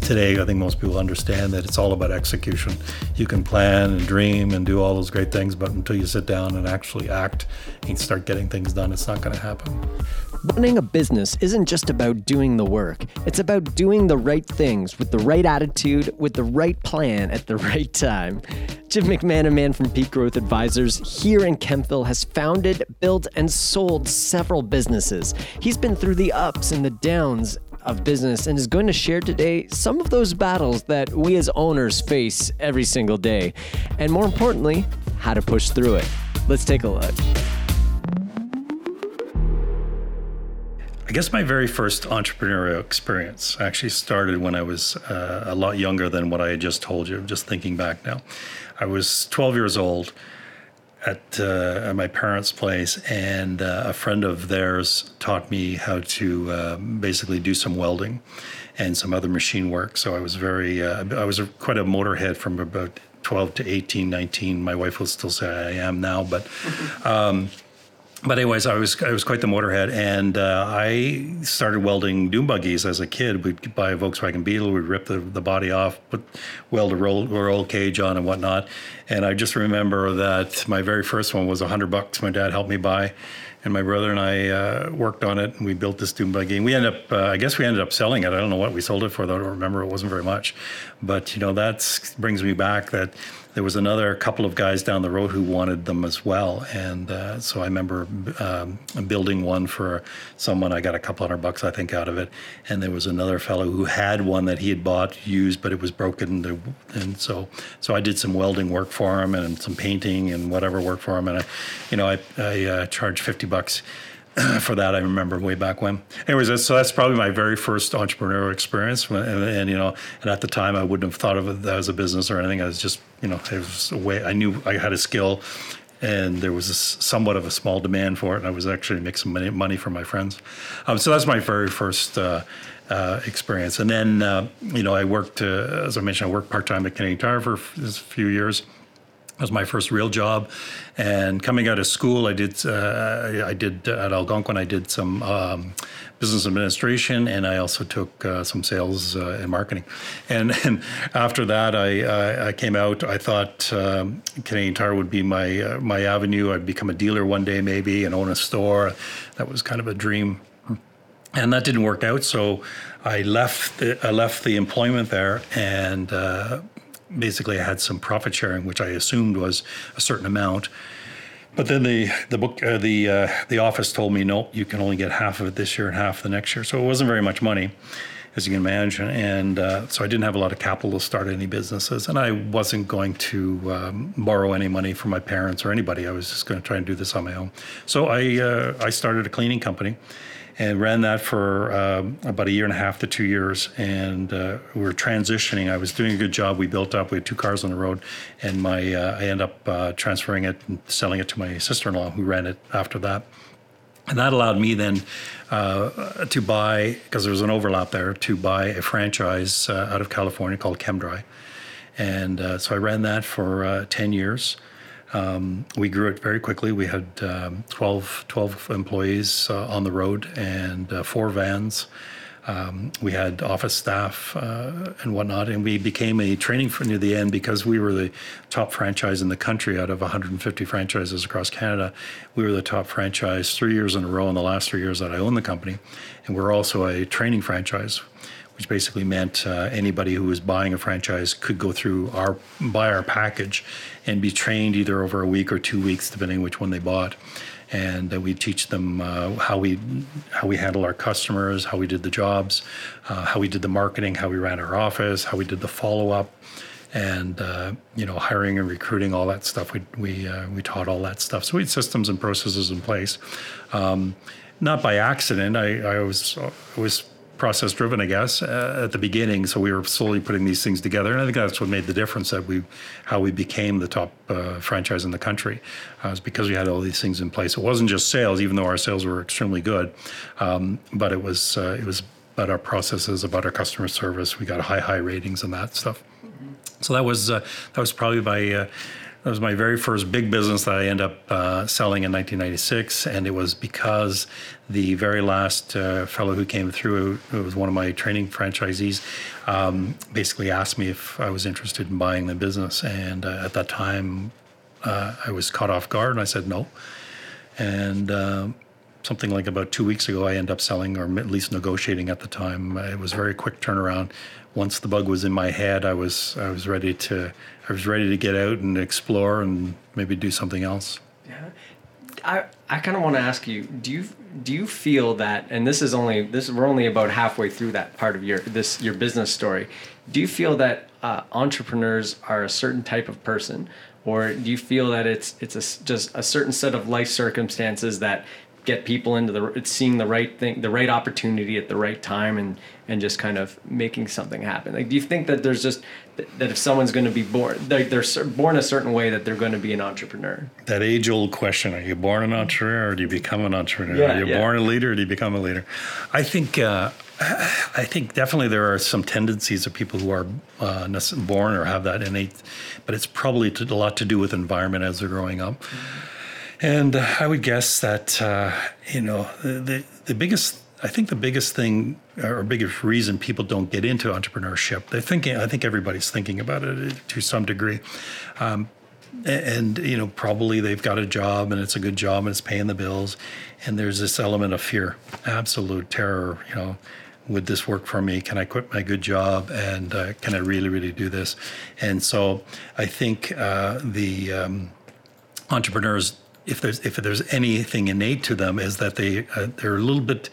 today, I think most people understand that it's all about execution. You can plan and dream and do all those great things, but until you sit down and actually act and start getting things done, it's not going to happen. Running a business isn't just about doing the work, it's about doing the right things with the right attitude, with the right plan at the right time. Jim McManaman a man from Peak Growth Advisors here in Kemptville has founded, built, and sold several businesses. He's been through the ups and the downs of business and is going to share today some of those battles that we as owners face every single day, and more importantly, how to push through it. Let's take a look. I guess my very first entrepreneurial experience actually started when I was uh, a lot younger than what I had just told you. Just thinking back now, I was 12 years old at, uh, at my parents' place, and uh, a friend of theirs taught me how to uh, basically do some welding and some other machine work. So I was very, uh, I was quite a motorhead from about 12 to 18, 19. My wife will still say I am now, but. Um, but anyways, I was I was quite the motorhead, and uh, I started welding dune buggies as a kid. We'd buy a Volkswagen Beetle, we'd rip the, the body off, put weld a roll, roll cage on and whatnot. And I just remember that my very first one was a hundred bucks. My dad helped me buy, and my brother and I uh, worked on it, and we built this dune buggy. And we ended up, uh, I guess, we ended up selling it. I don't know what we sold it for. Though I don't remember. It wasn't very much, but you know that brings me back that there was another couple of guys down the road who wanted them as well. And uh, so I remember um, building one for someone. I got a couple hundred bucks, I think, out of it. And there was another fellow who had one that he had bought used, but it was broken. And so, so I did some welding work for him and some painting and whatever work for him. And I, you know, I, I uh, charged 50 bucks for that. I remember way back when. Anyways, so that's probably my very first entrepreneurial experience. And, and, you know, and at the time I wouldn't have thought of it as a business or anything. I was just, you know, it was a way I knew I had a skill, and there was a, somewhat of a small demand for it. And I was actually making money, money for my friends. Um, so that's my very first. Uh, uh, experience, and then uh, you know I worked, uh, as I mentioned, I worked part time at Canadian Tire for a few years, was my first real job. And coming out of school, I did uh, I did uh, at Algonquin. I did some um, business administration, and I also took uh, some sales uh, and marketing. And, and after that, I, I came out. I thought um, Canadian Tire would be my uh, my avenue. I'd become a dealer one day, maybe, and own a store. That was kind of a dream. And that didn't work out, so I left. The, I left the employment there, and uh, basically I had some profit sharing, which I assumed was a certain amount. But then the the book uh, the uh, the office told me no, you can only get half of it this year and half the next year. So it wasn't very much money, as you can imagine. And uh, so I didn't have a lot of capital to start any businesses, and I wasn't going to um, borrow any money from my parents or anybody. I was just going to try and do this on my own. So I uh, I started a cleaning company and ran that for um, about a year and a half to two years. And uh, we were transitioning. I was doing a good job. We built up. We had two cars on the road, and my uh, I ended up uh, transferring it and selling it to my sister-in-law, who ran it after that. And that allowed me then uh, to buy, because there was an overlap there, to buy a franchise uh, out of California called Chem-Dry. And uh, so I ran that for 10 years. Um, we grew it very quickly. We had um, 12, 12 employees uh, on the road and uh, four vans. Um, we had office staff uh, and whatnot, and we became a training near the end because we were the top franchise in the country out of 150 franchises across Canada. We were the top franchise three years in a row in the last three years that I owned the company, and we're also a training franchise which basically meant uh, anybody who was buying a franchise could go through our buy our package and be trained either over a week or two weeks, depending which one they bought. And uh, we teach them uh, how we how we handle our customers, how we did the jobs, uh, how we did the marketing, how we ran our office, how we did the follow up, and uh, you know hiring and recruiting, all that stuff. We we uh, we taught all that stuff. So we had systems and processes in place. Um, not by accident. I, I was was process driven, I guess, uh, at the beginning. So we were slowly putting these things together, and I think that's what made the difference that we, how we became the top uh, franchise in the country, uh, is because we had all these things in place. It wasn't just sales, even though our sales were extremely good, um, but it was uh, it was about our processes, about our customer service. We got high high ratings and that stuff. So that was uh, that was probably by that was my very first big business that I ended up uh, selling in 1996, and it was because the very last uh, fellow who came through, who was one of my training franchisees, um, basically asked me if I was interested in buying the business, and uh, at that time, uh, I was caught off guard, and I said no, and uh, something like about two weeks ago, I ended up selling or at least negotiating at the time. It was a very quick turnaround. Once the bug was in my head, I was I was ready to I was ready to get out and explore and maybe do something else. Yeah. I, I kind of want to ask you do you do you feel that and this is only this we're only about halfway through that part of your this your business story do you feel that uh, entrepreneurs are a certain type of person or do you feel that it's it's a, just a certain set of life circumstances that get people into the seeing the right thing, the right opportunity at the right time, and and just kind of making something happen. Like, do you think that there's just that if someone's going to be born, they're, they're born a certain way, that they're going to be an entrepreneur? That age-old question: Are you born an entrepreneur, or do you become an entrepreneur? Yeah, are you yeah. born a leader, or do you become a leader? I think. Uh, I think definitely there are some tendencies of people who are uh, born or have that innate, but it's probably a lot to do with environment as they're growing up. Mm-hmm and I would guess that uh, you know the the biggest I think the biggest thing or biggest reason people don't get into entrepreneurship they're thinking I think everybody's thinking about it to some degree. Um, and you know probably they've got a job and it's a good job and it's paying the bills. And there's this element of fear absolute terror you know would this work for me? Can i quit my good job? And uh, can i really really do this? And so i think uh, the um, entrepreneurs if there's if there's anything innate to them is that they uh, they're a little bit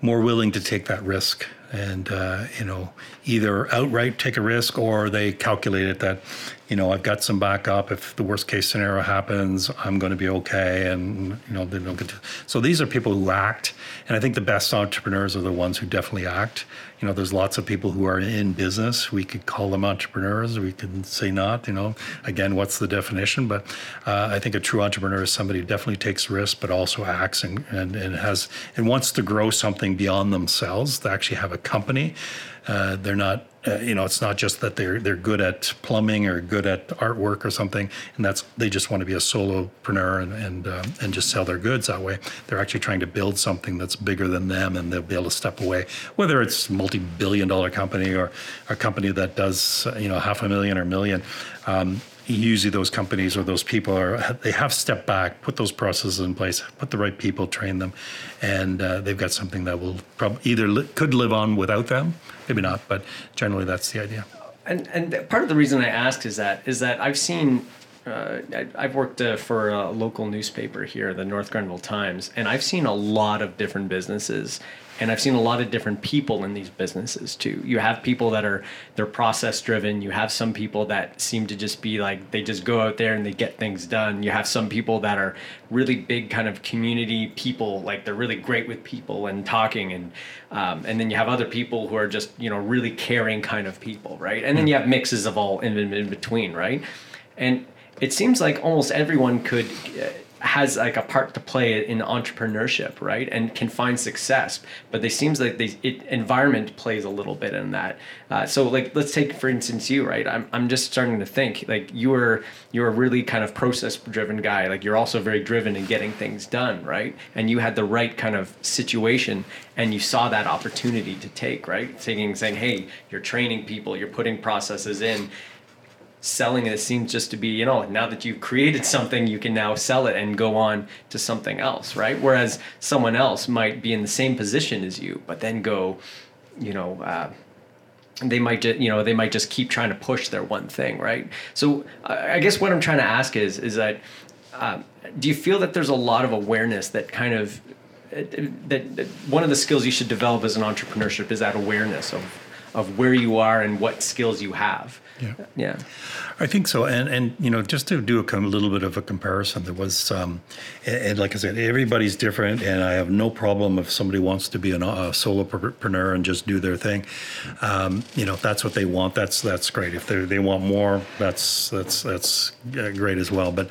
more willing to take that risk and uh, you know either outright take a risk or they calculate it that you know I've got some backup. If the worst case scenario happens I'm going to be okay and you know they don't get to so these are people who act. And I think the best entrepreneurs are the ones who definitely act you know, there's lots of people who are in business. We could call them entrepreneurs. We could say not. You know, again, what's the definition? But uh, I think a true entrepreneur is somebody who definitely takes risks, but also acts and, and, and has and wants to grow something beyond themselves. To actually have a company. Uh, they're not uh, you know, it's not just that they're they're good at plumbing or good at artwork or something, and that's they just want to be a solopreneur and and uh, and just sell their goods that way. They're actually trying to build something that's bigger than them, and they'll be able to step away. Whether it's a multi-billion-dollar company or a company that does you know half a million or a million. Um, usually those companies or those people are they have stepped back put those processes in place put the right people train them and uh, they've got something that will probably either li- could live on without them maybe not but generally that's the idea. And and part of the reason i ask is that is that i've seen uh, I, have worked uh, for a local newspaper here, the North Grenville Times, and I've seen a lot of different businesses and I've seen a lot of different people in these businesses too. You have people that are they're process driven. You have some people that seem to just be like they just go out there and they get things done. You have some people that are really big kind of community people, like they're really great with people and talking, and um, and then you have other people who are just you know really caring kind of people, right? And then you have mixes of all in, in between, right? And it seems like almost everyone could. Uh, has like a part to play in entrepreneurship, right? And can find success, but they seems like the environment plays a little bit in that. Uh, so like let's take for instance you, right? I'm I'm just starting to think like you were you're a really kind of process driven guy. Like you're also very driven in getting things done, right? And you had the right kind of situation and you saw that opportunity to take, right? Taking saying, hey, you're training people, you're putting processes in selling it seems just to be you know now that you've created something you can now sell it and go on to something else right? Whereas someone else might be in the same position as you but then go you know uh, they might just you know they might just keep trying to push their one thing right? So i guess what i'm trying to ask is is that um, do you feel that there's a lot of awareness that kind of that, that one of the skills you should develop as an entrepreneurship is that awareness of of where you are and what skills you have yeah. Yeah. I think so. And, and you know, just to do a, a little bit of a comparison, there was, um, and, and, like I said, everybody's different. And I have no problem if somebody wants to be an, a solopreneur and just do their thing. Um, you know, if that's what they want, that's, that's great. If they, they want more, that's, that's, that's great as well. But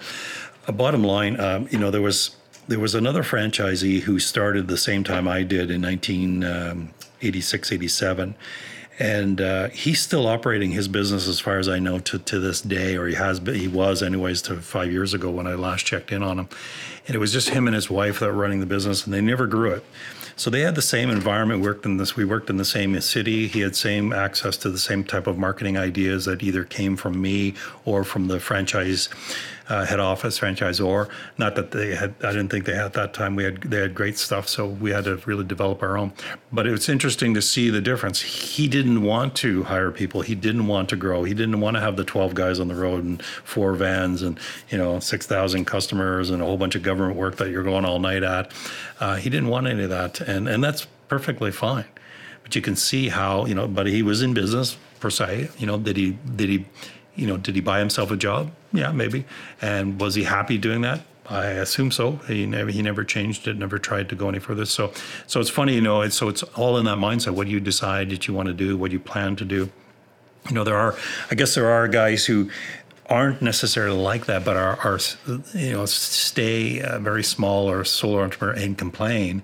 a bottom line, um, you know, there was, there was another franchisee who started the same time I did in 1986, um, 87 and uh, he's still operating his business as far as I know to, to this day, or he has he was anyways to five years ago when I last checked in on him, and it was just him and his wife that were running the business, and they never grew it. So they had the same environment. Worked in this. We worked in the same city. He had same access to the same type of marketing ideas that either came from me or from the franchise uh, head office franchisor. Not that they had, I didn't think they had at that time. We had they had great stuff, so we had to really develop our own. But it was interesting to see the difference. He didn't want to hire people. He didn't want to grow. He didn't want to have the 12 guys on the road and four vans and you know 6,000 customers and a whole bunch of government work that you're going all night at. Uh, he didn't want any of that, and and that's perfectly fine. But you can see how you know. But he was in business per se. You know, did he did he you know, did he buy himself a job? Yeah, maybe. And was he happy doing that? I assume so. He never he never changed it, never tried to go any further. So so it's funny, you know. It's, so it's all in that mindset. What do you decide that you want to do? What you plan to do? You know, there are. I guess there are guys who aren't necessarily like that, but are, are you know stay uh, very small or solo entrepreneur and complain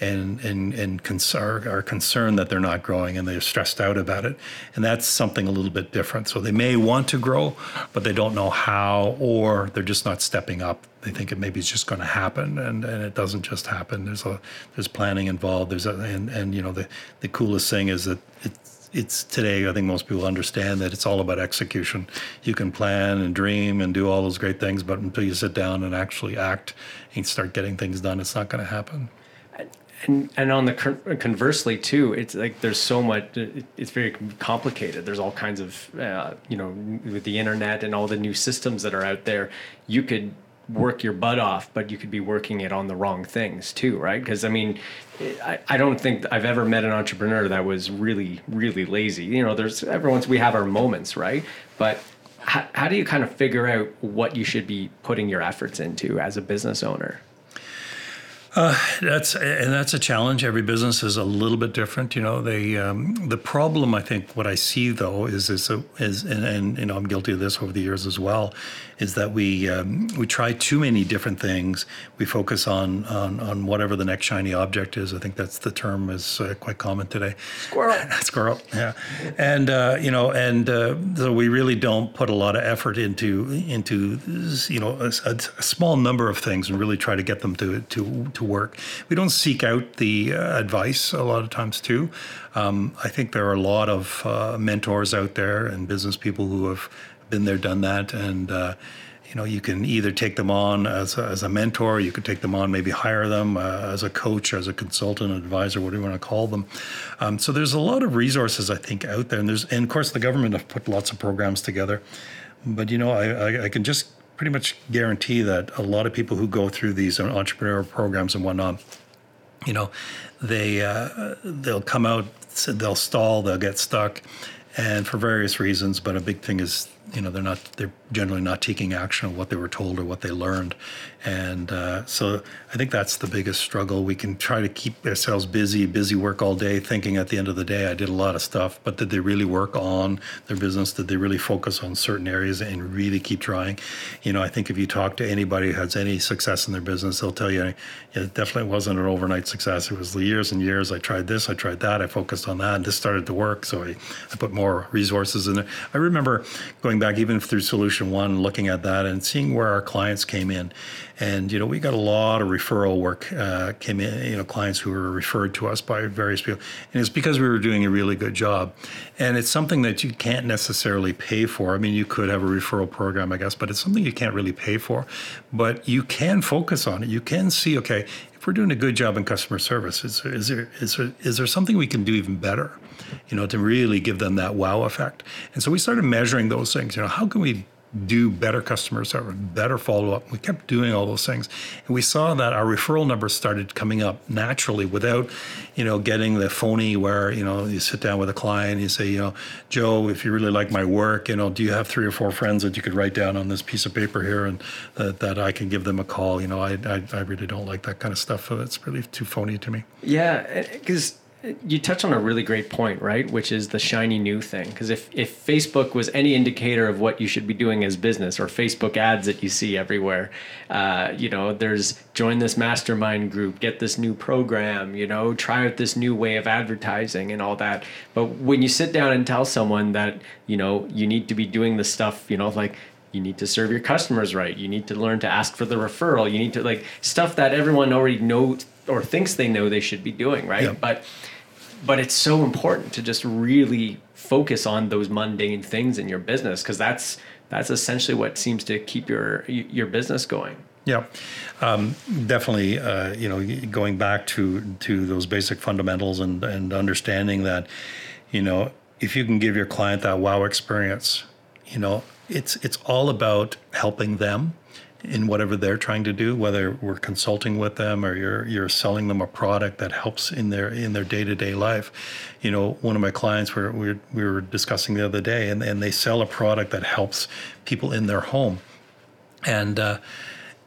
and and and concern, are concerned that they're not growing and they're stressed out about it. And that's something a little bit different. So they may want to grow, but they don't know how, or they're just not stepping up. They think it maybe it's just going to happen, and, and it doesn't just happen. There's a there's planning involved. There's a, and and you know the the coolest thing is that it's it's today. I think most people understand that it's all about execution. You can plan and dream and do all those great things, but until you sit down and actually act and start getting things done, it's not going to happen and and on the conversely too it's like there's so much it's very complicated. There's all kinds of uh, you know with the internet and all the new systems that are out there you could work your butt off but you could be working it on the wrong things too right? Because i mean I, I don't think i've ever met an entrepreneur that was really really lazy. You know there's everyone's we have our moments right? But how, how do you kind of figure out what you should be putting your efforts into as a business owner uh, that's and that's a challenge. Every business is a little bit different. You know, they um, the problem I think what I see though is is is and, and, you know I'm guilty of this over the years as well, is that we um, we try too many different things. We focus on, on on whatever the next shiny object is. I think that's the term is uh, quite common today. Squirrel. Squirrel. Yeah, and uh, you know, and uh, so we really don't put a lot of effort into into you know a, a, small number of things and really try to get them to to to work. We don't seek out the uh, advice a lot of times too. Um, I think there are a lot of uh, mentors out there and business people who have been there, done that, and uh, you know you can either take them on as a, as a mentor, you could take them on, maybe hire them uh, as a coach, as a consultant, advisor, whatever you want to call them. Um, so there's a lot of resources I think out there, and there's and of course the government have put lots of programs together. But you know, I, I, I can just pretty much guarantee that a lot of people who go through these entrepreneurial programs and whatnot, you know, they uh, they'll come out, they'll stall, they'll get stuck, and for various reasons. But a big thing is you know they're not they're generally not taking action on what they were told or what they learned. And uh, so i think that's the biggest struggle. We can try to keep ourselves busy busy work all day thinking at the end of the day i did a lot of stuff but did they really work on their business? Did they really focus on certain areas and really keep trying? You know i think if you talk to anybody who has any success in their business they'll tell you it definitely wasn't an overnight success. It was years and years. I tried this i tried that i focused on that and this started to work so i, I put more resources in it i remember going back even through Solution One, looking at that and seeing where our clients came in, and you know we got a lot of referral work uh, came in. You know, clients who were referred to us by various people, and it's because we were doing a really good job. And it's something that you can't necessarily pay for. I mean, you could have a referral program, I guess, but it's something you can't really pay for. But you can focus on it. You can see, okay, if we're doing a good job in customer service, is, is there is there is there something we can do even better? you know, to really give them that wow effect. And so we started measuring those things. You know, how can we do better customer service, better follow up. We kept doing all those things, and we saw that our referral numbers started coming up naturally without, you know, getting the phony where you know you sit down with a client, and you say, you know, Joe, if you really like my work, you know, do you have three or four friends that you could write down on this piece of paper here, and that, that I can give them a call. You know, I, I I really don't like that kind of stuff. It's really too phony to me. Yeah, because you touch on a really great point, right? Which is the shiny new thing. Because if, if Facebook was any indicator of what you should be doing as business, or Facebook ads that you see everywhere, uh, you know, there's join this mastermind group, get this new program, you know, try out this new way of advertising and all that. But when you sit down and tell someone that, you know, you need to be doing the stuff, you know, like you need to serve your customers right, you need to learn to ask for the referral, you need to like stuff that everyone already knows or thinks they know they should be doing, right? Yeah. But but it's so important to just really focus on those mundane things in your business because that's that's essentially what seems to keep your your business going. Yeah, um, definitely. Uh, you know, going back to to those basic fundamentals and and understanding that, you know, if you can give your client that wow experience, you know, it's it's all about helping them in whatever they're trying to do, whether we're consulting with them or you're you're selling them a product that helps in their in their day to day life. You know, one of my clients were we were, we were discussing the other day, and, and they sell a product that helps people in their home, and uh,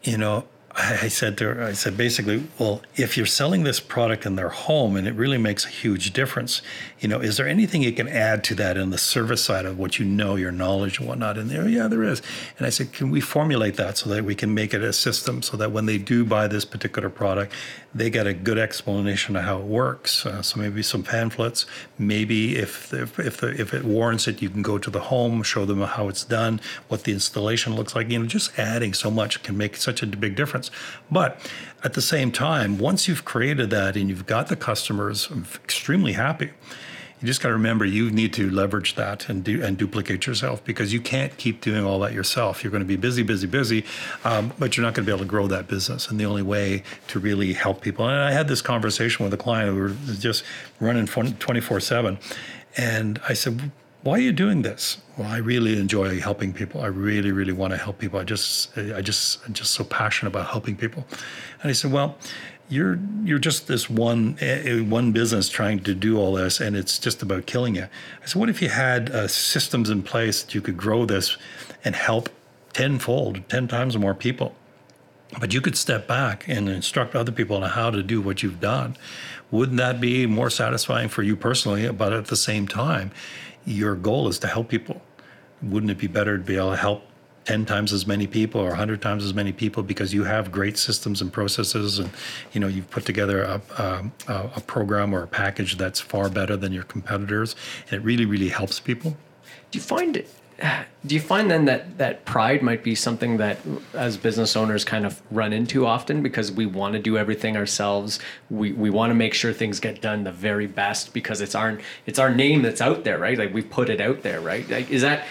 you know I said to her, I said basically, well, if you're selling this product in their home and it really makes a huge difference, you know, is there anything you can add to that in the service side of what you know, your knowledge and whatnot in there? Yeah, there is. And I said, can we formulate that so that we can make it a system so that when they do buy this particular product, they get a good explanation of how it works. Uh, so maybe some pamphlets. Maybe if if if, the, if it warrants it, you can go to the home, show them how it's done, what the installation looks like. You know, just adding so much can make such a big difference. But at the same time, once you've created that and you've got the customers extremely happy, you just got to remember you need to leverage that and do and duplicate yourself because you can't keep doing all that yourself. You're going to be busy, busy, busy, um, but you're not going to be able to grow that business. And the only way to really help people. And I had this conversation with a client who was just running 24 seven, and I said, "Why are you doing this?" Well, I really enjoy helping people. I really, really want to help people. I just, I just, I'm just so passionate about helping people. And he said, "Well." You're you're just this one one business trying to do all this, and it's just about killing you. I said, what if you had uh, systems in place that you could grow this and help tenfold, ten times more people? But you could step back and instruct other people on how to do what you've done. Wouldn't that be more satisfying for you personally? But at the same time, your goal is to help people. Wouldn't it be better to be able to help 10 times as many people or 100 times as many people because you have great systems and processes and you know you've put together a, a, a, program or a package that's far better than your competitors. And it really really helps people. Do you find do you find then that that pride might be something that as business owners kind of run into often? Because we want to do everything ourselves. We we want to make sure things get done the very best because it's our it's our name that's out there right? Like we put it out there right? Like is that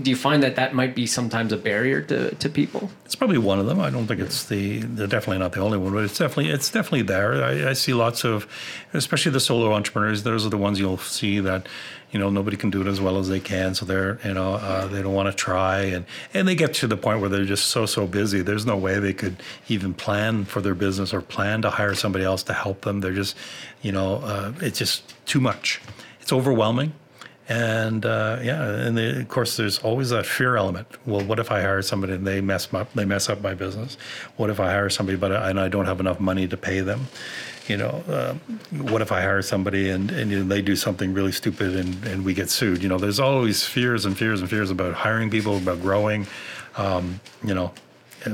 do you find that that might be sometimes a barrier to, to people? It's probably one of them. I don't think it's the definitely not the only one, but it's definitely it's definitely there. I, I, see lots of, especially the solo entrepreneurs. Those are the ones you'll see that, you know, nobody can do it as well as they can, so they're you know uh, they don't want to try, and and they get to the point where they're just so so busy. There's no way they could even plan for their business or plan to hire somebody else to help them. They're just, you know, uh, it's just too much. It's overwhelming and uh, yeah, and the, of course, there's always that fear element. Well, what if I hire somebody and they mess up? They mess up my business. What if I hire somebody but I, and I don't have enough money to pay them? You know, uh, what if I hire somebody and, and you know, they do something really stupid and, and we get sued? You know, there's always fears and fears and fears about hiring people, about growing. Um, you know,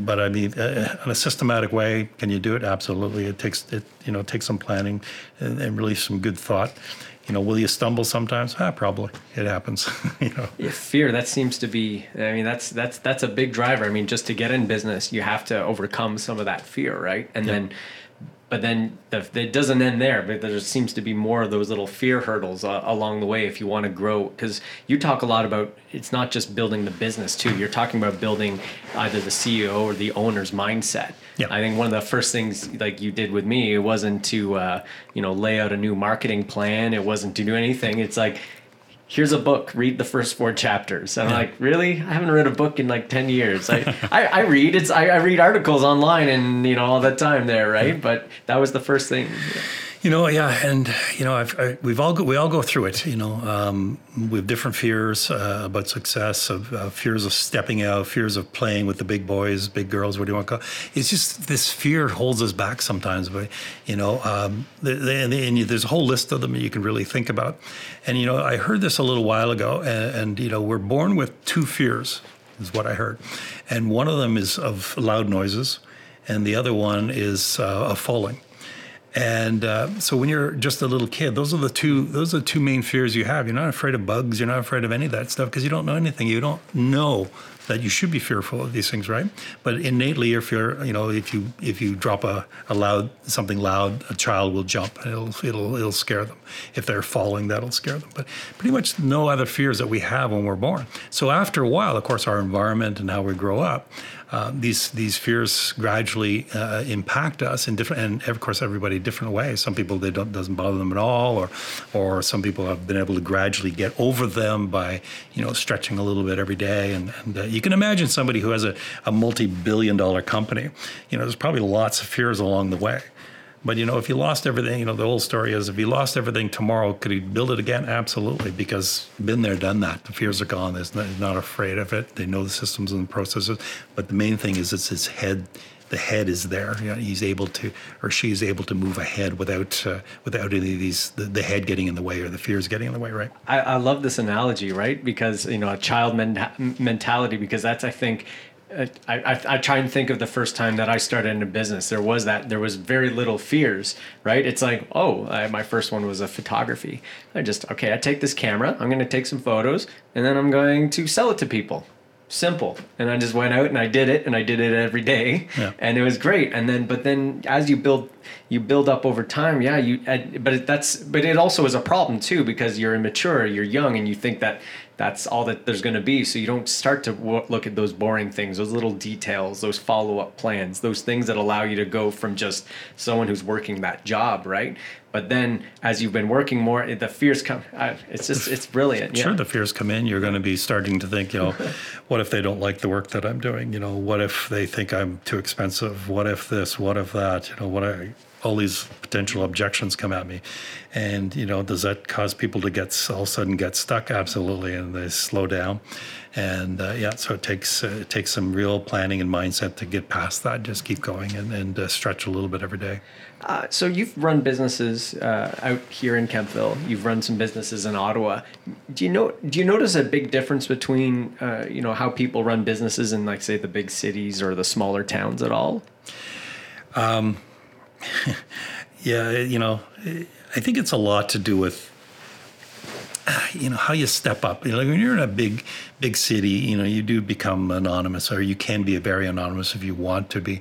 but I mean, uh, in a systematic way, can you do it? Absolutely. It takes it, you know, it takes some planning and, and really some good thought you know, will you stumble sometimes? Ah, probably. It happens. you know. Yeah, fear. That seems to be. I mean, that's that's that's a big driver. I mean, just to get in business, you have to overcome some of that fear, right? And then but then the, it doesn't end there but there seems to be more of those little fear hurdles uh, along the way if you want to grow because you talk a lot about it's not just building the business too you're talking about building either the ceo or the owner's mindset yeah. i think one of the first things like you did with me it wasn't to uh, you know lay out a new marketing plan it wasn't to do anything it's like here's a book read the first four chapters. And i'm like really? I haven't read a book in like 10 years. I, I, I, read it's I, I, read articles online and you know all that time there right? But that was the first thing you know, yeah, and you know, I, we've all go, we all go through it. You know, um, have different fears uh, about success, of uh, fears of stepping out, fears of playing with the big boys, big girls. What do you want to call? It's just this fear holds us back sometimes. But you know, um, the, the, and, and there's a whole list of them you can really think about. And you know, I heard this a little while ago, and, and you know, we're born with two fears, is what I heard, and one of them is of loud noises, and the other one is uh, of falling. And uh, so when you're just a little kid, those are the two those are the two main fears you have. You're not afraid of bugs. You're not afraid of any of that stuff because you don't know anything. You don't know that you should be fearful of these things, right? But innately, if you're, you know, if you if you drop a, a loud something loud, a child will jump. It'll it'll it'll scare them. If they're falling, that'll scare them. But pretty much no other fears that we have when we're born. So after a while, of course, our environment and how we grow up, uh, these these fears gradually uh, impact us in different, and of course, everybody different ways. Some people they don't doesn't bother them at all, or or some people have been able to gradually get over them by you know stretching a little bit every day. And, and uh, you can imagine somebody who has a, a multi-billion dollar company. You know, there's probably lots of fears along the way. But you know, if you lost everything, you know, the whole story is if he lost everything tomorrow, could he build it again? Absolutely, because been there, done that. The fears are gone. He's not, not afraid of it. They know the systems and the processes. But the main thing is it's his head. The head is there. You know, he's able to, or she's able to move ahead without uh, without any of these the, the, head getting in the way or the fears getting in the way. Right. I, I love this analogy, right? Because you know, a child men- mentality. Because that's I think I, I, I, try and think of the first time that I started in a business. There was that there was very little fears, right? It's like, oh, I, my first one was a photography. I just okay, I take this camera, I'm going to take some photos, and then I'm going to sell it to people. Simple. And I just went out and I did it, and I did it every day, yeah. and it was great. And then, but then as you build, you build up over time. Yeah, you. But it, that's, but it also is a problem too because you're immature, you're young, and you think that that's all that there's going to be. So you don't start to w- look at those boring things, those little details, those follow up plans, those things that allow you to go from just someone who's working that job, right? But then as you've been working more, eh, the fears come. it's just, it's brilliant. Sure, the fears come in. You're going to be starting to think, you know, what if they don't like the work that I'm doing? You know, what if they think I'm too expensive? What if this? What if that? You know, what I all these potential objections come at me. And, you know, does that cause people to get all of a sudden get stuck? Absolutely. And they slow down. And uh, yeah, so it takes uh, it takes some real planning and mindset to get past that. Just keep going and, and uh, stretch a little bit every day. Uh, so you've run businesses uh, out here in Kemptville. You've run some businesses in Ottawa. Do you know? Do you notice a big difference between uh, you know how people run businesses in like say the big cities or the smaller towns at all? Um, yeah, you know, I think it's a lot to do with you know how you step up. You know, like when you're in a big big city, you know, you do become anonymous, or you can be very anonymous if you want to be,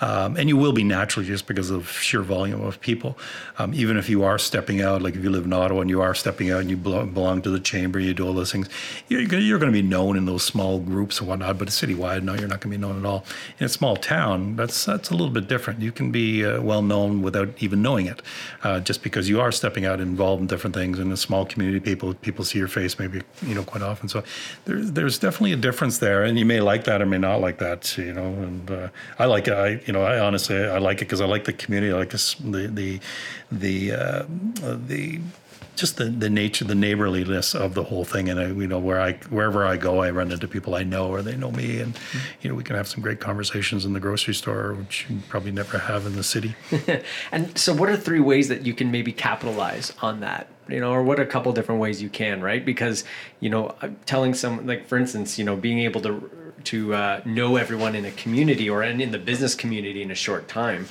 um, and you will be naturally just because of sheer volume of people. Um, even if you are stepping out, like if you live in Ottawa and you are stepping out and you belong to the chamber, you do all those things, you're, you're going to be known in those small groups and whatnot. But citywide, no, you're not going to be known at all. In a small town, that's that's a little bit different. You can be uh, well known without even knowing it, uh, just because you are stepping out involved in different things. In a small community, people people see your face maybe you know quite often. So there there's definitely a difference there, and you may like that or may not like that, you know. And uh, I like it. I you know I honestly I like it because I like the community. I like this, the the the uh, the just the, the nature, the neighborliness of the whole thing, and I, you know where I wherever I go, I run into people I know or they know me, and mm-hmm. you know we can have some great conversations in the grocery store, which you probably never have in the city. and so, what are three ways that you can maybe capitalize on that? you know, or what a couple different ways you can, right? Because you know, telling some, like, for instance, you know, being able to to uh, know everyone in a community or in, in the business community in a short time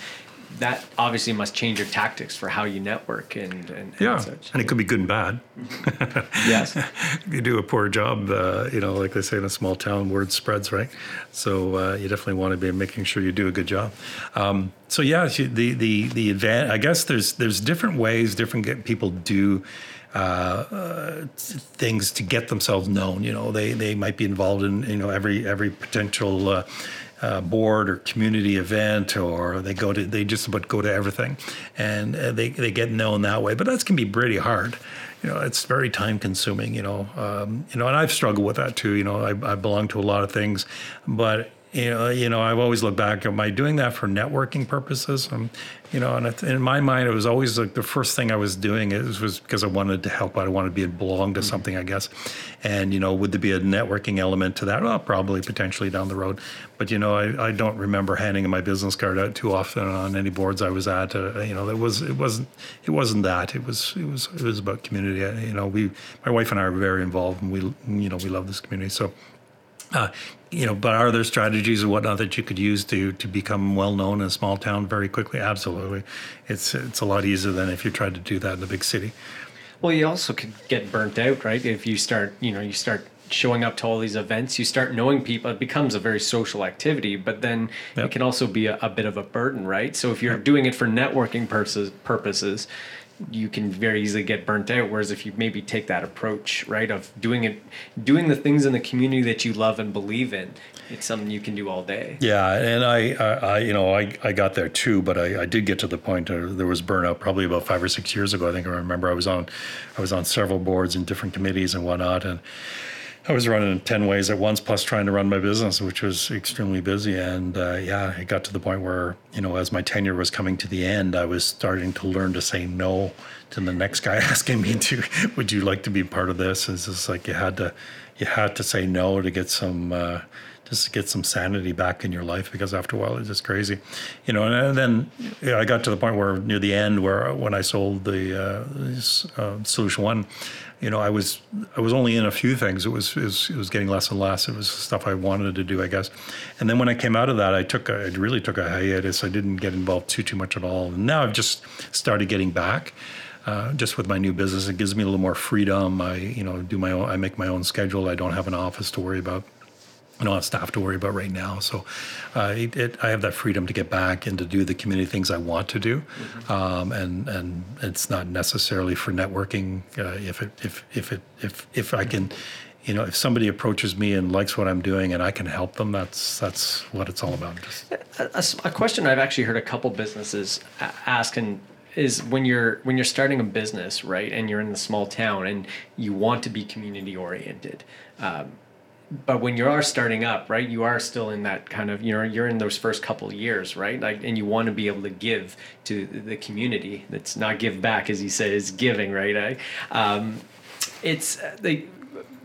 that obviously must change your tactics for how you network and, and yeah, and, such. and it could be good and bad. yes, you do a poor job, uh, you know, like they say in a small town, word spreads, right? So uh, you definitely want to be making sure you do a good job. Um, so yeah, the the the advan- I guess there's there's different ways different people do. Uh, uh, things to get themselves known. You know, they they might be involved in you know every every potential uh, uh, board or community event, or they go to they just about go to everything, and uh, they they get known that way. But that can be pretty hard. You know, it's very time consuming. You know, um, you know, and I've struggled with that too. You know, I, I belong to a lot of things, but you know, you know, I've always looked back. Am I doing that for networking purposes? Um, you know, and it, in my mind, it was always like the first thing I was doing is was because I wanted to help. I wanted to be belong to something, I guess. And you know, would there be a networking element to that? Well, probably potentially down the road. But you know, I, I don't remember handing my business card out too often on any boards I was at. Uh, you know, it was it wasn't it wasn't that. It was it was it was about community. You know, we my wife and I are very involved, and we you know we love this community. So uh, you know, but are there strategies and whatnot that you could use to to become well known in a small town very quickly? Absolutely, it's it's a lot easier than if you tried to do that in a big city. Well, you also could get burnt out, right? If you start, you know, you start showing up to all these events, you start knowing people. It becomes a very social activity, but then yep. it can also be a, a, bit of a burden, right? So if you're yep. doing it for networking purposes, purposes, you can very easily get burnt out. Whereas if you maybe take that approach, right, of doing it, doing the things in the community that you love and believe in, it's something you can do all day. Yeah, and I, I, you know, I, I got there too, but I, I did get to the point where there was burnout probably about five or six years ago. I think I remember I was on, I was on several boards and different committees and whatnot, and I was running 10 ways at once, plus trying to run my business, which was extremely busy. And uh, yeah, it got to the point where, you know, as my tenure was coming to the end, I was starting to learn to say no to the next guy asking me to, would you like to be part of this? It's just like you had to, you had to say no to get some, uh, just to get some sanity back in your life because after a while it's just crazy, you know. And, then I got to the point where near the end, where when I sold the uh, uh, Solution One, you know, I was I was only in a few things. It was, it was, it was getting less and less. It was stuff I wanted to do, I guess. And then when I came out of that, I took a, I really took a hiatus. I didn't get involved too too much at all. And now I've just started getting back. Uh, just with my new business, it gives me a little more freedom. I, you know, do my own. I make my own schedule. I don't have an office to worry about. I don't have staff to worry about right now. So uh, it, it, I have that freedom to get back and to do the community things I want to do. Mm-hmm. Um, and, and it's not necessarily for networking. Uh, if, it, if, if, it, if, if I can, you know, if somebody approaches me and likes what I'm doing and I can help them, that's, that's what it's all about. A, a, question I've actually heard a couple businesses ask and is when you're when you're starting a business right and you're in the small town and you want to be community oriented um, but when you are starting up right you are still in that kind of you know you're in those first couple years right? Like and you want to be able to give to the community. That's not give back as you said is giving right? Um, it's uh, the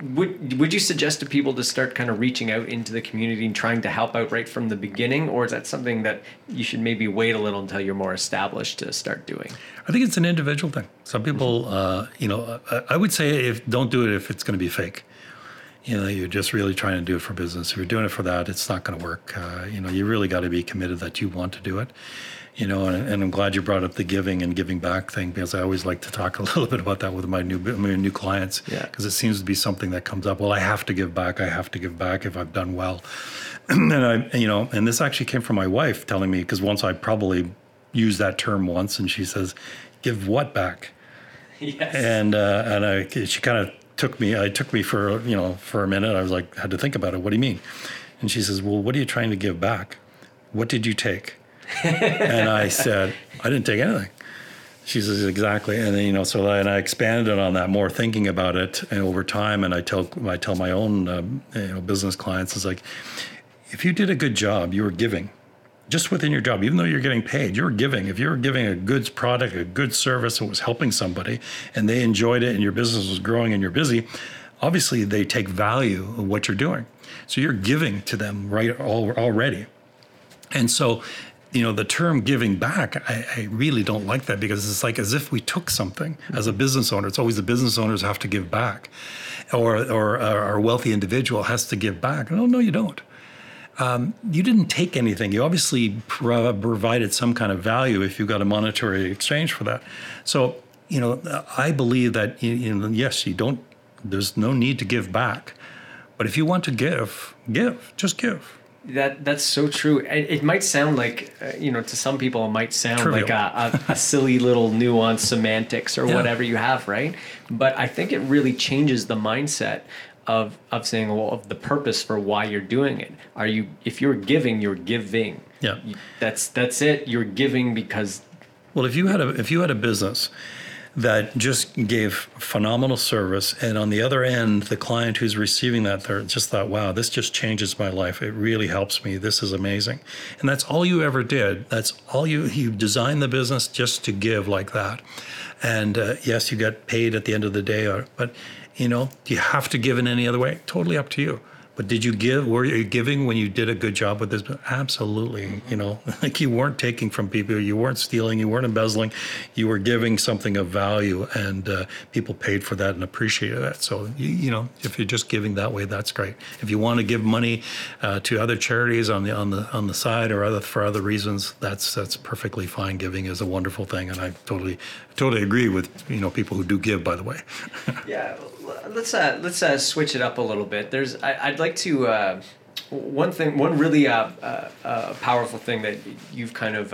would would you suggest to people to start kind of reaching out into the community and trying to help out right from the beginning? Or is that something that you should maybe wait a little until you're more established to start doing? I think it's an individual thing. Some people uh, you know I, I would say if don't do it if it's going to be fake you know you're just really trying to do it for business if you're doing it for that it's not going to work uh, you know you really got to be committed that you want to do it you know and, and, i'm glad you brought up the giving and giving back thing because i always like to talk a little bit about that with my new my new clients because yeah. it seems to be something that comes up well i have to give back i have to give back if i've done well and i you know and this actually came from my wife telling me because once i probably used that term once and she says give what back yes. and uh, and I, she kind of took me I took me for you know for a minute. I was like had to think about it. What do you mean? And she says, "Well, what are you trying to give back? What did you take?" and I said, "I didn't take anything." She says, "Exactly." And then you know, so and I expanded on that more, thinking about it, and over time, and I tell I tell my own um, you know business clients it's like, if you did a good job, you were giving just within your job, even though you're getting paid, you're giving. If you're giving a goods product, a good service that was helping somebody and they enjoyed it and your business was growing and you're busy, obviously they take value of what you're doing. So you're giving to them right already. And so, you know, the term giving back, I, I really don't like that because it's like as if we took something as a business owner. It's always the business owners have to give back or, or, or wealthy individual has to give back. No, no, you don't um, you didn't take anything. You obviously provided some kind of value if you got a monetary exchange for that. So, you know, I believe that, you know, yes, you don't, there's no need to give back. But if you want to give, give, just give. That that's so true. It, it might sound like uh, you know to some people it might sound Trivial. like a, a, a, silly little nuance semantics or yeah. whatever you have, right? But I think it really changes the mindset of of saying well of the purpose for why you're doing it are you if you're giving you're giving yeah that's that's it you're giving because well if you had a if you had a business that just gave phenomenal service. And on the other end, the client who's receiving that, just thought, wow, this just changes my life. It really helps me. This is amazing. And that's all you ever did. That's all you, you designed the business just to give like that. And uh, yes, you get paid at the end of the day, uh, but you know, do you have to give in any other way? Totally up to you. But did you give? Were you giving when you did a good job with this? Absolutely. You know, like you weren't taking from people, you weren't stealing, you weren't embezzling, you were giving something of value, and uh, people paid for that and appreciated that. So you, you, know, if you're just giving that way, that's great. If you want to give money uh, to other charities on the on the on the side or other for other reasons, that's that's perfectly fine. Giving is a wonderful thing, and I totally totally agree with you know people who do give. By the way. yeah let's uh, let's uh, switch it up a little bit. There's I, would like to uh, one thing one really uh, uh, uh, powerful thing that you've kind of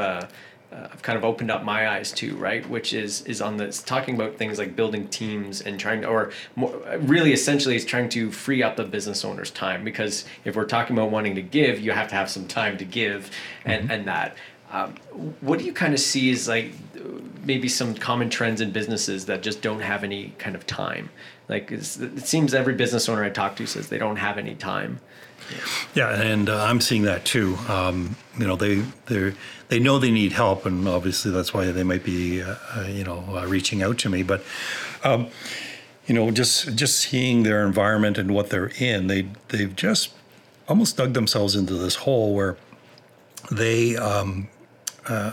I've kind of opened up my eyes to right, which is is on this talking about things like building teams and trying to or more, really essentially is trying to free up the business owner's time because if we're talking about wanting to give, you have to have some time to give and mm-hmm. and that. Um, what do you kind of see as like maybe some common trends in businesses that just don't have any kind of time? Like it seems every business owner I talk to says they don't have any time. Yeah, and uh, I'm seeing that too. Um, you know, they they they know they need help, and obviously that's why they might be, uh, uh, you know, uh, reaching out to me. But um, you know, just just seeing their environment and what they're in, they they've just almost dug themselves into this hole where they um, uh,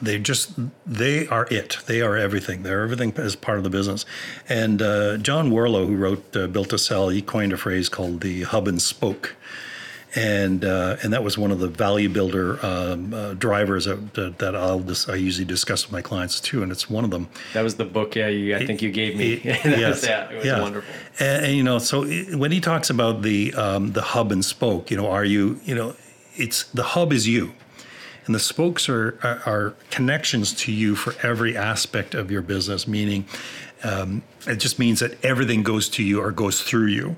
they just they are it. They are everything. They're everything as part of the business. And uh, John Warrillow, who wrote uh, Built to Sell, he coined a phrase called the hub and spoke. And uh, and that was one of the value builder um, uh, drivers that, that, that I'll dis- I usually discuss with my clients too, and it's one of them. That was the book, yeah. You, I think you gave me. It, yes, was, yeah, it was yeah. wonderful. And, and, you know, so it, when he talks about the um, the hub and spoke, you know, are you, you know, it's the hub is you and the spokes are, are, are connections to you for every aspect of your business, meaning um, it just means that everything goes to you or goes through you.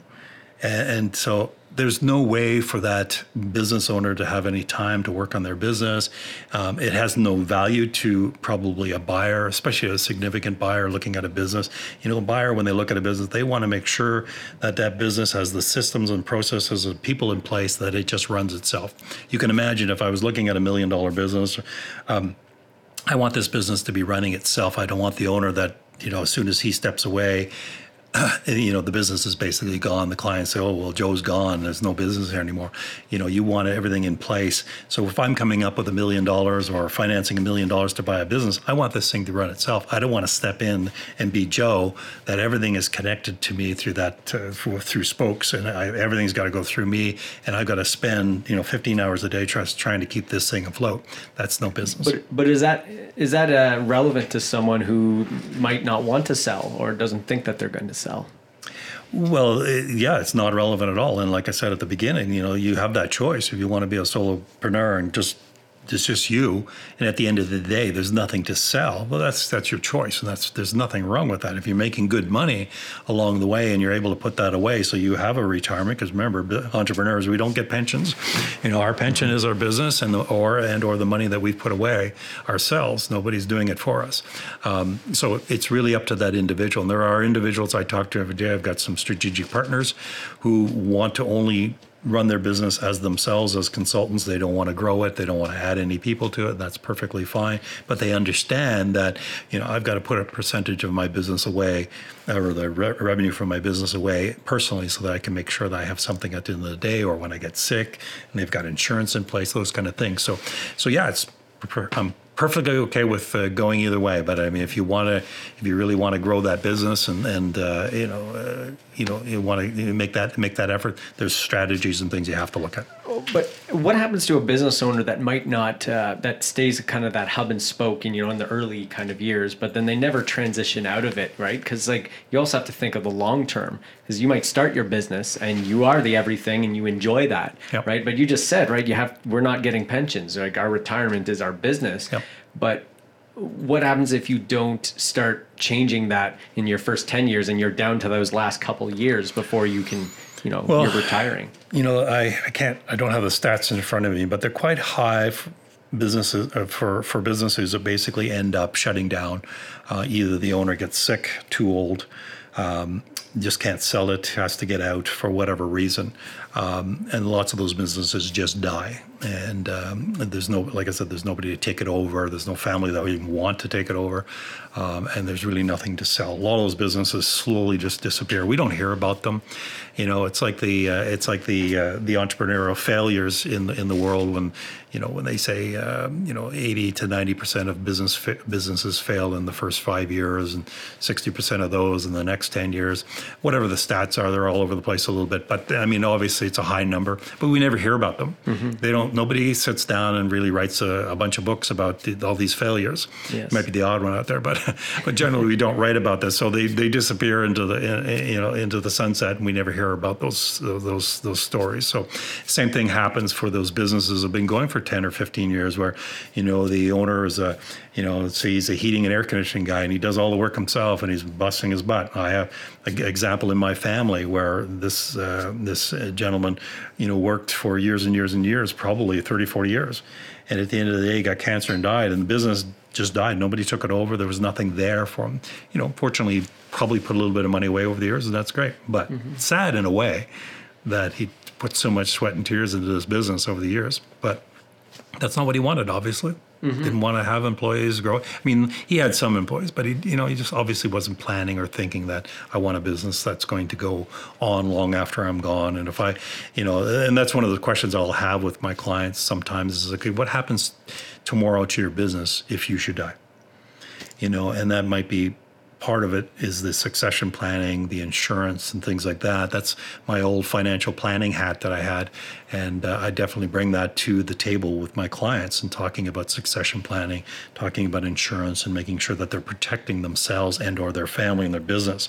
And, and so there's no way for that business owner to have any time to work on their business. Um, it has no value to probably a buyer, especially a significant buyer looking at a business. You know, a buyer, when they look at a business, they want to make sure that that business has the systems and processes and people in place that it just runs itself. You can imagine if I was looking at a million dollar business, um, I want this business to be running itself. I don't want the owner that, you know, as soon as he steps away, you know the business is basically gone. The clients say oh well joe's gone. There's no business here anymore. You know you want everything in place. So if i'm coming up with a million dollars or financing a million dollars to buy a business i want this thing to run itself. I don't want to step in and be joe that everything is connected to me through that uh, through spokes and I, everything's got to go through me and i've got to spend you know 15 hours a day trying to keep this thing afloat. That's no business. But, but is that is that uh, relevant to someone who might not want to sell or doesn't think that they're going to sell sell? Well, it, yeah, it's not relevant at all. And like I said at the beginning, you know, you have that choice if you want to be a solopreneur and just it's just you and at the end of the day there's nothing to sell. Well that's that's your choice and that's there's nothing wrong with that. If you're making good money along the way and you're able to put that away so you have a retirement because remember entrepreneurs we don't get pensions. You know our pension is our business and the, or and or the money that we've put away ourselves. Nobody's doing it for us. Um, so it's really up to that individual. And there are individuals i talk to every day. I've got some strategic partners who want to only run their business as themselves as consultants. They don't want to grow it. They don't want to add any people to it. That's perfectly fine. But they understand that you know I've got to put a percentage of my business away, or the re- revenue from my business away personally, so that I can make sure that I have something at the end of the day, or when I get sick, and they've got insurance in place, those kind of things. So, so yeah, it's I'm perfectly okay with uh, going either way. But I mean, if you want to, if you really want to grow that business and and uh, you know, uh, you know, you want to make that make that effort, there's strategies and things you have to look at. But what happens to a business owner that might not uh, that stays kind of that hub and spoke, and you know, in the early kind of years, but then they never transition out of it, right? Because like you also have to think of the long term, because you might start your business and you are the everything and you enjoy that, yep. right? But you just said, right, you have we're not getting pensions, like our retirement is our business, yep. but what happens if you don't start changing that in your first 10 years and you're down to those last couple years before you can you know well, you're retiring you know I, I can't i don't have the stats in front of me but they're quite high for businesses uh, for for businesses that basically end up shutting down. Uh, either the owner gets sick, too old, um, just can't sell it, has to get out for whatever reason, um, and lots of those businesses just die. And um, there's no, like I said, there's nobody to take it over. There's no family that would even want to take it over, um, and there's really nothing to sell. A lot of those businesses slowly just disappear. We don't hear about them. You know, it's like the uh, it's like the uh, the entrepreneurial failures in the in the world when you know when they say um, you know 80 to 90 percent of business businesses fail in the first five years, and 60 percent of those in the next 10 years. Whatever the stats are, they're all over the place a little bit. But I mean, obviously it's a high number, but we never hear about them. Mm-hmm. They don't. Nobody sits down and really writes a, a bunch of books about the, all these failures. Yes. Might be the odd one out there, but but generally we don't write about this. So they, they disappear into the you know into the sunset, and we never hear about those those those stories. So same thing happens for those businesses that have been going for ten or fifteen years, where you know the owner is a you know say he's a heating and air conditioning guy, and he does all the work himself, and he's busting his butt. I have an example in my family where this uh, this gentleman you know worked for years and years and years, probably 30, 40 years, and at the end of the day, he got cancer and died, and the business just died. Nobody took it over. There was nothing there for him. You know, fortunately, probably put a little bit of money away over the years, and that's great. But mm-hmm. sad in a way that he put so much sweat and tears into this business over the years. But that's not what he wanted, obviously. Mm-hmm. Didn't want to have employees grow. I mean, he had some employees, but he, you know, he just obviously wasn't planning or thinking that I want a business that's going to go on long after I'm gone. And if I, you know, and that's one of the questions I'll have with my clients sometimes is okay, what happens tomorrow to your business if you should die. You know, and that might be part of it is the succession planning, the insurance, and things like that. That's my old financial planning hat that I had, and uh, I definitely bring that to the table with my clients and talking about succession planning, talking about insurance, and making sure that they're protecting themselves and/or their family and their business.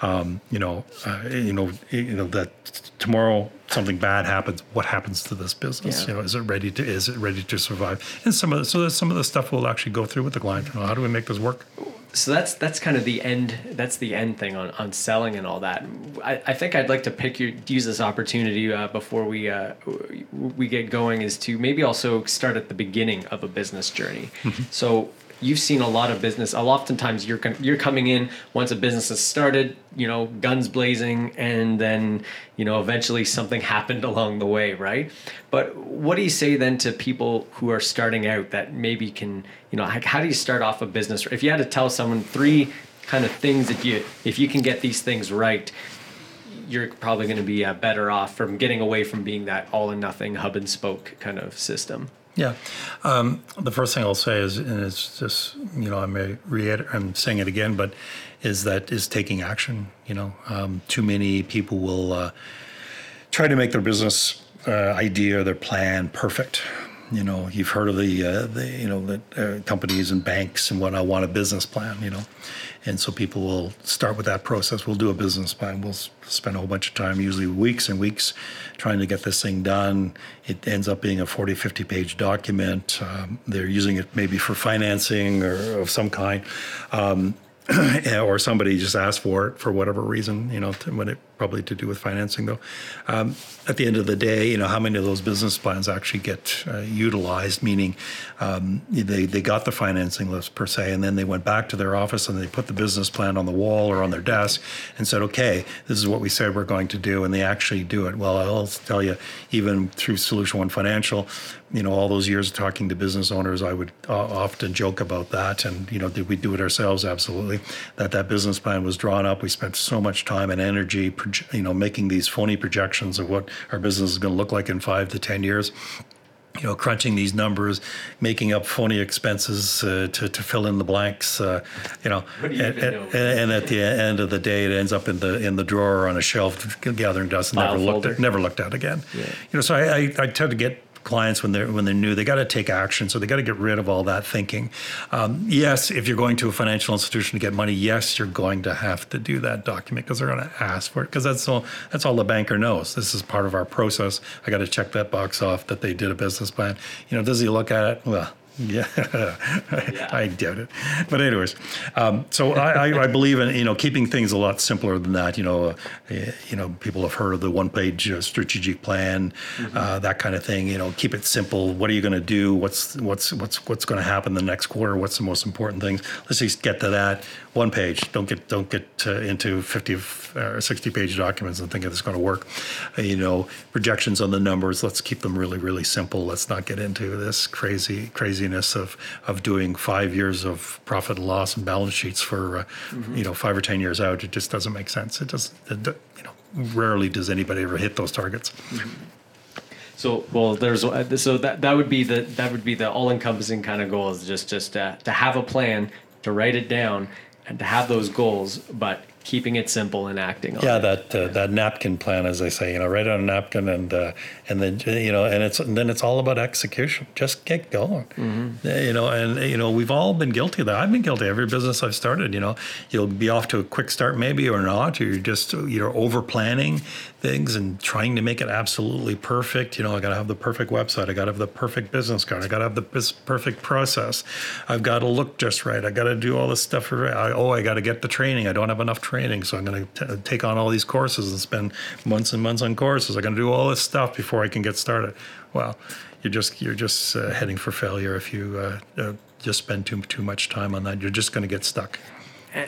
Um, you know, uh, you know, you know that tomorrow something bad happens, what happens to this business? Yeah. You know, is it ready to is it ready to survive? And some of the, so some of the stuff we'll actually go through with the client. You know, how do we make this work? So that's that's kind of the end. That's the end thing on, on selling and all that. I, I think I'd like to pick your use this opportunity uh, before we uh, we get going is to maybe also start at the beginning of a business journey. So you've seen a lot of business. Oftentimes, you're you're coming in once a business has started, you know, guns blazing, and then you know eventually something happened along the way, right? But what do you say then to people who are starting out that maybe can, you know, how do you start off a business? If you had to tell someone three kind of things that you, if you can get these things right, you're probably going to be uh, better off from getting away from being that all or nothing hub and spoke kind of system. Yeah. Um, the first thing I'll say is, and it's just, you know, I may reiterate, I'm saying it again, but is that is taking action. You know, um, too many people will uh, try to make their business uh, idea, their plan perfect. You know, you've heard of the, uh, the you know, the uh, companies and banks and what I want a business plan, you know. And so people will start with that process. We'll do a business plan. We'll spend a whole bunch of time, usually weeks and weeks, trying to get this thing done. It ends up being a 40, 50 page document. Um, they're using it maybe for financing or of some kind. Um, or somebody just asked for it for whatever reason, you know, when it probably to do with financing though. Um, at the end of the day, you know, how many of those business plans actually get uh, utilized? Meaning, um, they they got the financing list per se, and then they went back to their office and they put the business plan on the wall or on their desk and said, "Okay, this is what we said we're going to do," and they actually do it. Well, I'll tell you, even through Solution One Financial, you know, all those years talking to business owners, I would uh, often joke about that. And you know, did we do it ourselves? Absolutely. That that business plan was drawn up. We spent so much time and energy you know, making these phony projections of what our business is going to look like in five to 10 years you know, crunching these numbers, making up phony expenses uh, to, to fill in the blanks, uh, you know, and, and, and, at the end of the day, it ends up in the in the drawer on a shelf, gathering dust, and never looked at, never looked at again. Yeah. You know, so I, I, I tend to get clients when they're when they're new. They got to take action, so they got to get rid of all that thinking. Um, yes, if you're going to a financial institution to get money, yes, you're going to have to do that document because they're going to ask for it because that's all that's all the banker knows. This is part of our process. I got to check that box off that they did a business plan. You know, does he look at it? Well, Yeah, I doubt it. But anyways, um, so I, I, I, believe in you know keeping things a lot simpler than that. You know, uh, you know people have heard of the one-page uh, strategic plan, mm-hmm. uh, that kind of thing. You know, keep it simple. What are you going to do? What's what's what's what's going to happen the next quarter? What's the most important things? Let's just get to that one page. Don't get don't get uh, into 50 or 60 page documents and think it's going to work. Uh, you know, projections on the numbers. Let's keep them really really simple. Let's not get into this crazy craziness of of doing five years of profit and loss and balance sheets for uh, mm-hmm. you know five or ten years out. It just doesn't make sense. It does. It, you know, rarely does anybody ever hit those targets. Mm-hmm. So well, there's so that that would be the that would be the all encompassing kind of goal is just just uh, to have a plan to write it down and to have those goals, but keeping it simple and acting on yeah, it. that uh, that napkin plan, as I say, you know, write on a napkin and uh, and then you know, and it's and then it's all about execution. Just get going, mm-hmm. you know, and you know, we've all been guilty of that. I've been guilty. Every business I've started, you know, you'll be off to a quick start maybe or not. You're just you're over planning things and trying to make it absolutely perfect. You know, I got to have the perfect website. I got to have the perfect business card. I got to have the perfect process. I've got to look just right. I got to do all this stuff. I, oh, I got to get the training. I don't have enough training, so I'm going to take on all these courses and spend months and months on courses. I'm going to do all this stuff before I can get started. Well, you're just you're just uh, heading for failure if you uh, uh, just spend too too much time on that. You're just going to get stuck.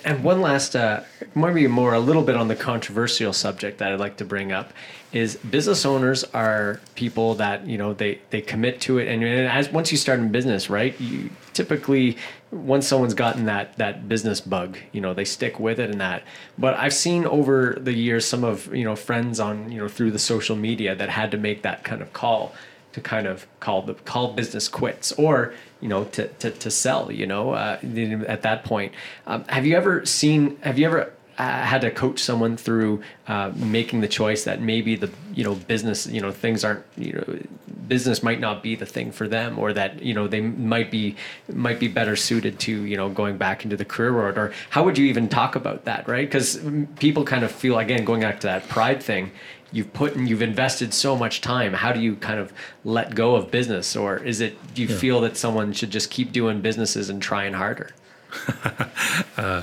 And one last, uh, maybe more a little bit on the controversial subject that I'd like to bring up is business owners are people that you know they they commit to it, and, and as once you start in business, right, you typically once someone's gotten that that business bug, you know, they stick with it and that. But I've seen over the years some of you know friends on you know through the social media that had to make that kind of call to kind of call the call business quits or you know to to, to sell you know uh, at that point um, have you ever seen have you ever uh, had to coach someone through uh, making the choice that maybe the you know business you know things aren't you know business might not be the thing for them or that you know they might be might be better suited to you know going back into the career world or how would you even talk about that right? Because people kind of feel again going back to that pride thing you've put and you've invested so much time how do you kind of let go of business or is it do you yeah. feel that someone should just keep doing businesses and trying harder uh,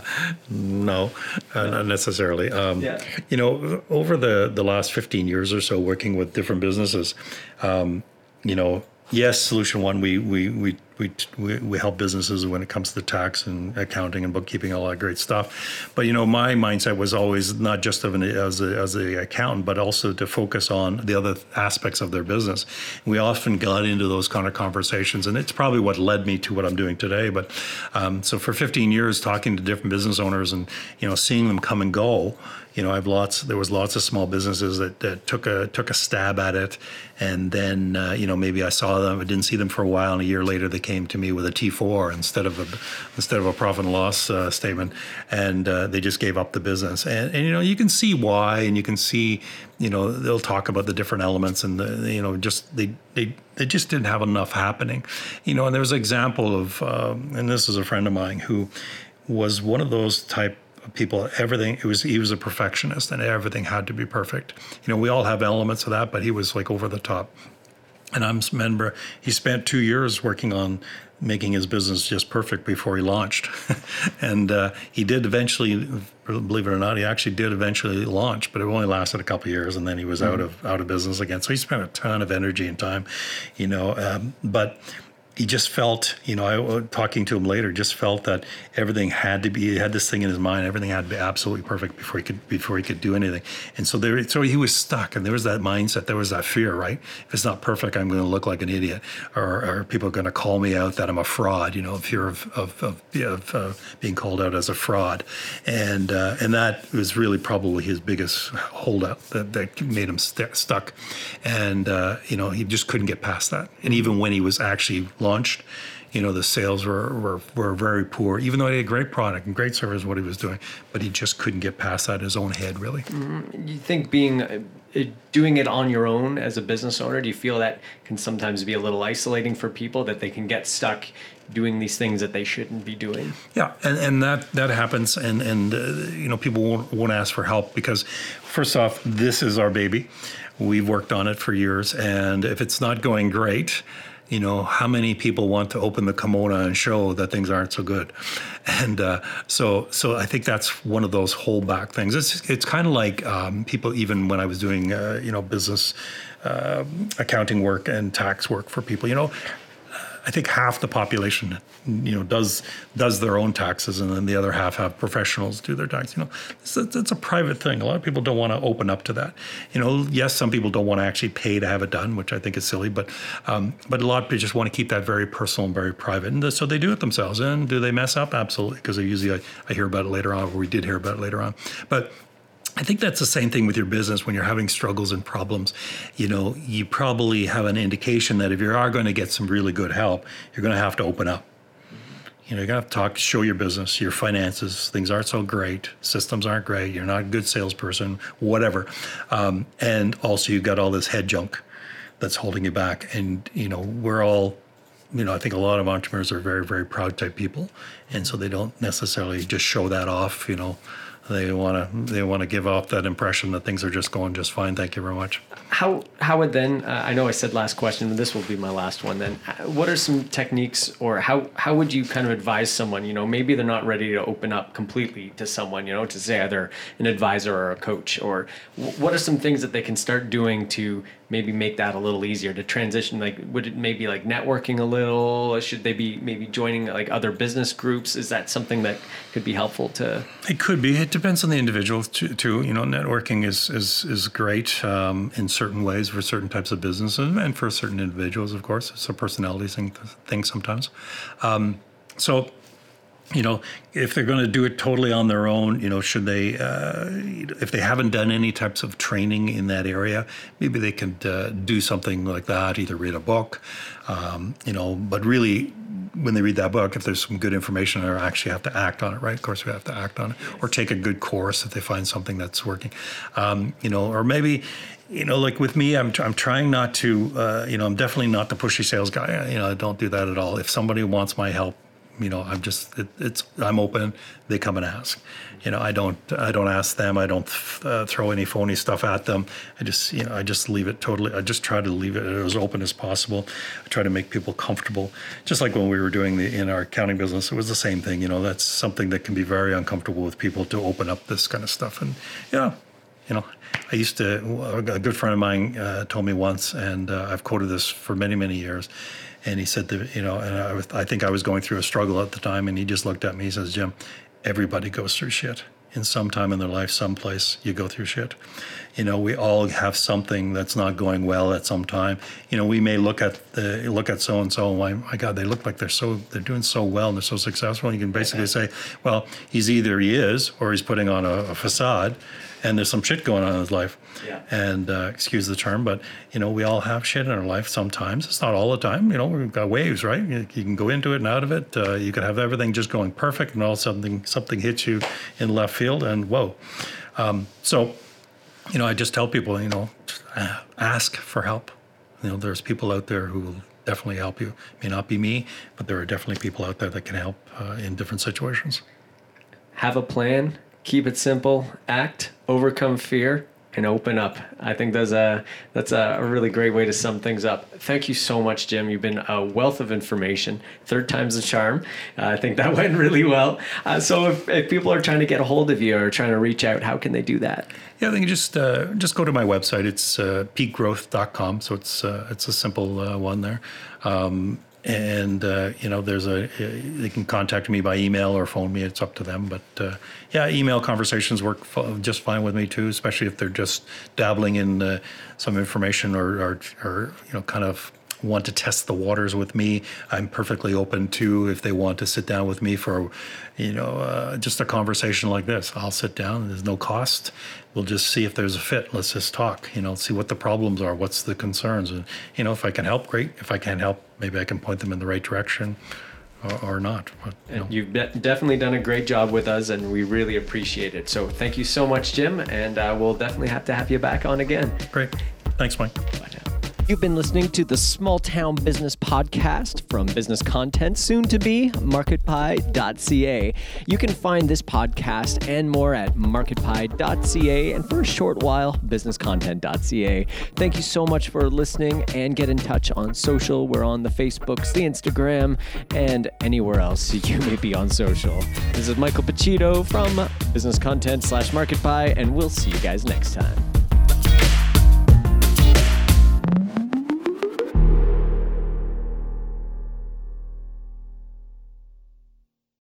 no, uh, not necessarily. Um, yeah. You know, over the, the last 15 years or so, working with different businesses, um, you know, yes, Solution One, we, we, we we, we, help businesses when it comes to tax and accounting and bookkeeping, all that great stuff. But you know, my mindset was always not just of an, as a, as a accountant, but also to focus on the other aspects of their business. We often got into those kind of conversations, and it's probably what led me to what I'm doing today. But um, so for 15 years, talking to different business owners and you know, seeing them come and go you know, I've lots. There was lots of small businesses that, that took a took a stab at it, and then uh, you know maybe I saw them, I didn't see them for a while, and a year later they came to me with a T4 instead of a instead of a profit and loss uh, statement, and uh, they just gave up the business. And, and you know you can see why, and you can see you know they'll talk about the different elements, and the you know just they they they just didn't have enough happening, you know. And there was an example of, um, and this is a friend of mine who was one of those type people everything it was he was a perfectionist and everything had to be perfect. You know we all have elements of that but he was like over the top. And i'm remember he spent two years working on making his business just perfect before he launched. And uh, he did eventually believe it or not he actually did eventually launch but it only lasted a couple years and then he was mm-hmm. out of out of business again. So he spent a ton of energy and time you know um, but he just felt, you know, I, talking to him later, just felt that everything had to be. He had this thing in his mind. Everything had to be absolutely perfect before he could before he could do anything. And so there, so he was stuck, and there was that mindset. There was that fear, right? If it's not perfect, I'm going to look like an idiot, or, or people are going to call me out that I'm a fraud. You know, fear of of, of, of uh, being called out as a fraud, and uh, and that was really probably his biggest holdup that, that made him st- stuck, and uh, you know he just couldn't get past that. And even when he was actually launched, you know, the sales were, were, were very poor, even though he had a great product and great service, what he was doing, but he just couldn't get past that in his own head, really. Mm-hmm. You think being, uh, doing it on your own as a business owner, do you feel that can sometimes be a little isolating for people that they can get stuck doing these things that they shouldn't be doing? Yeah, and, and that, that happens, and, and uh, you know, people won't, won't ask for help because, first off, this is our baby. We've worked on it for years, and if it's not going great, you know, how many people want to open the kimono and show that things aren't so good? And uh, so, so I think that's one of those holdback things. It's it's kind of like um, people even when I was doing uh, you know business uh, accounting work and tax work for people, you know, I think half the population, you know, does does their own taxes, and then the other half have professionals do their tax. You know, it's, it's a private thing. A lot of people don't want to open up to that. You know, yes, some people don't want to actually pay to have it done, which I think is silly. But um, but a lot of people just want to keep that very personal and very private, and so they do it themselves. And do they mess up? Absolutely, because I usually I, I hear about it later on, or we did hear about it later on. But I think that's the same thing with your business when you're having struggles and problems. You know, you probably have an indication that if you are going to get some really good help, you're going to have to open up. You know, you're going to have to talk, show your business, your finances. Things aren't so great. Systems aren't great. You're not a good salesperson, whatever. Um, and also, you've got all this head junk that's holding you back. And, you know, we're all you know, I think a lot of entrepreneurs are very, very proud type people, and so they don't necessarily just show that off. You know, they want to they want to give off that impression that things are just going just fine. Thank you very much. How how would then? Uh, I know I said last question, but this will be my last one. Then, what are some techniques, or how how would you kind of advise someone? You know, maybe they're not ready to open up completely to someone. You know, to say either an advisor or a coach, or what are some things that they can start doing to maybe make that a little easier to transition like would it maybe like networking a little? Should they be maybe joining like other business groups? Is that something that could be helpful to? It could be. It depends on the individual too, too. you know networking is is is great um, in certain ways for certain types of businesses and for certain individuals of course. It's a personality thing sometimes. Um, so you know, if they're going to do it totally on their own, you know, should they, uh, if they haven't done any types of training in that area, maybe they could uh, do something like that, either read a book, um, you know, but really, when they read that book, if there's some good information, they actually have to act on it, right? Of course, we have to act on it, or take a good course if they find something that's working, um, you know, or maybe, you know, like with me, I'm, I'm trying not to, uh, you know, I'm definitely not the pushy sales guy. You know, I don't do that at all. If somebody wants my help, you know i'm just it, it's i'm open. They come and ask. You know i don't i don't ask them. I don't uh, throw any phony stuff at them. I just you know i just leave it totally i just try to leave it as open as possible. I try to make people comfortable. Just like when we were doing the in our accounting business it was the same thing. You know that's something that can be very uncomfortable with people to open up this kind of stuff. And yeah you know i used to a good friend of mine uh, told me once and uh, i've quoted this for many many years and he said that, you know, and I, was, I think I was going through a struggle at the time, and he just looked at me. He says, Jim, everybody goes through shit. In some time in their life, someplace, you go through shit. You know, we all have something that's not going well at some time. You know, we may look at the look at so and so. My, my God, they look like they're so they're doing so well and they're so successful. And you can basically say, well, he's either he is or he's putting on a, a facade and there's some shit going on in his life. Yeah. And uh, excuse the term, but you know we all have shit in our life sometimes. It's not all the time. You know we've got waves, right? You, you can go into it and out of it. Uh, you can have everything just going perfect, and all something something hits you in left field, and whoa. Um, so, you know, I just tell people, you know, ask for help. You know, there's people out there who will definitely help you. It may not be me, but there are definitely people out there that can help uh, in different situations. Have a plan keep it simple, act, overcome fear, and open up. I think that's a that's a really great way to sum things up. Thank you so much, Jim. You've been a wealth of information. Third time's a charm. Uh, I think that went really well. Uh, so if, if people are trying to get a hold of you or trying to reach out, how can they do that? Yeah, they can just uh, just go to my website. It's uh, peakgrowth.com. So it's uh, it's a simple uh, one there. Um, and uh, you know there's a they can contact me by email or phone me. It's up to them. But uh, yeah email conversations work just fine with me too especially if they're just dabbling in uh, some information or, or, or you know kind of want to test the waters with me, I'm perfectly open to if they want to sit down with me for, you know, uh, just a conversation like this. I'll sit down. There's no cost. We'll just see if there's a fit. Let's just talk. You know, see what the problems are. What's the concerns? And you know, if I can help, great. If I can't help, maybe I can point them in the right direction. Or, or not. But, you know. De- definitely done a great job with us, and we really appreciate it. So, thank you so much, Jim, and uh, we'll definitely have to have you back on again. Great. Thanks, Mike. Bye. You've been listening to the Small Town Business Podcast from Business Content, soon to be marketpie.ca. You can find this podcast and more at marketpie.ca and for a short while, businesscontent.ca. Thank you so much for listening and get in touch on social. We're on the Facebooks, the Instagram, and anywhere else you may be on social. This is Michael Pacito from Business Content slash MarketPie, and we'll see you guys next time.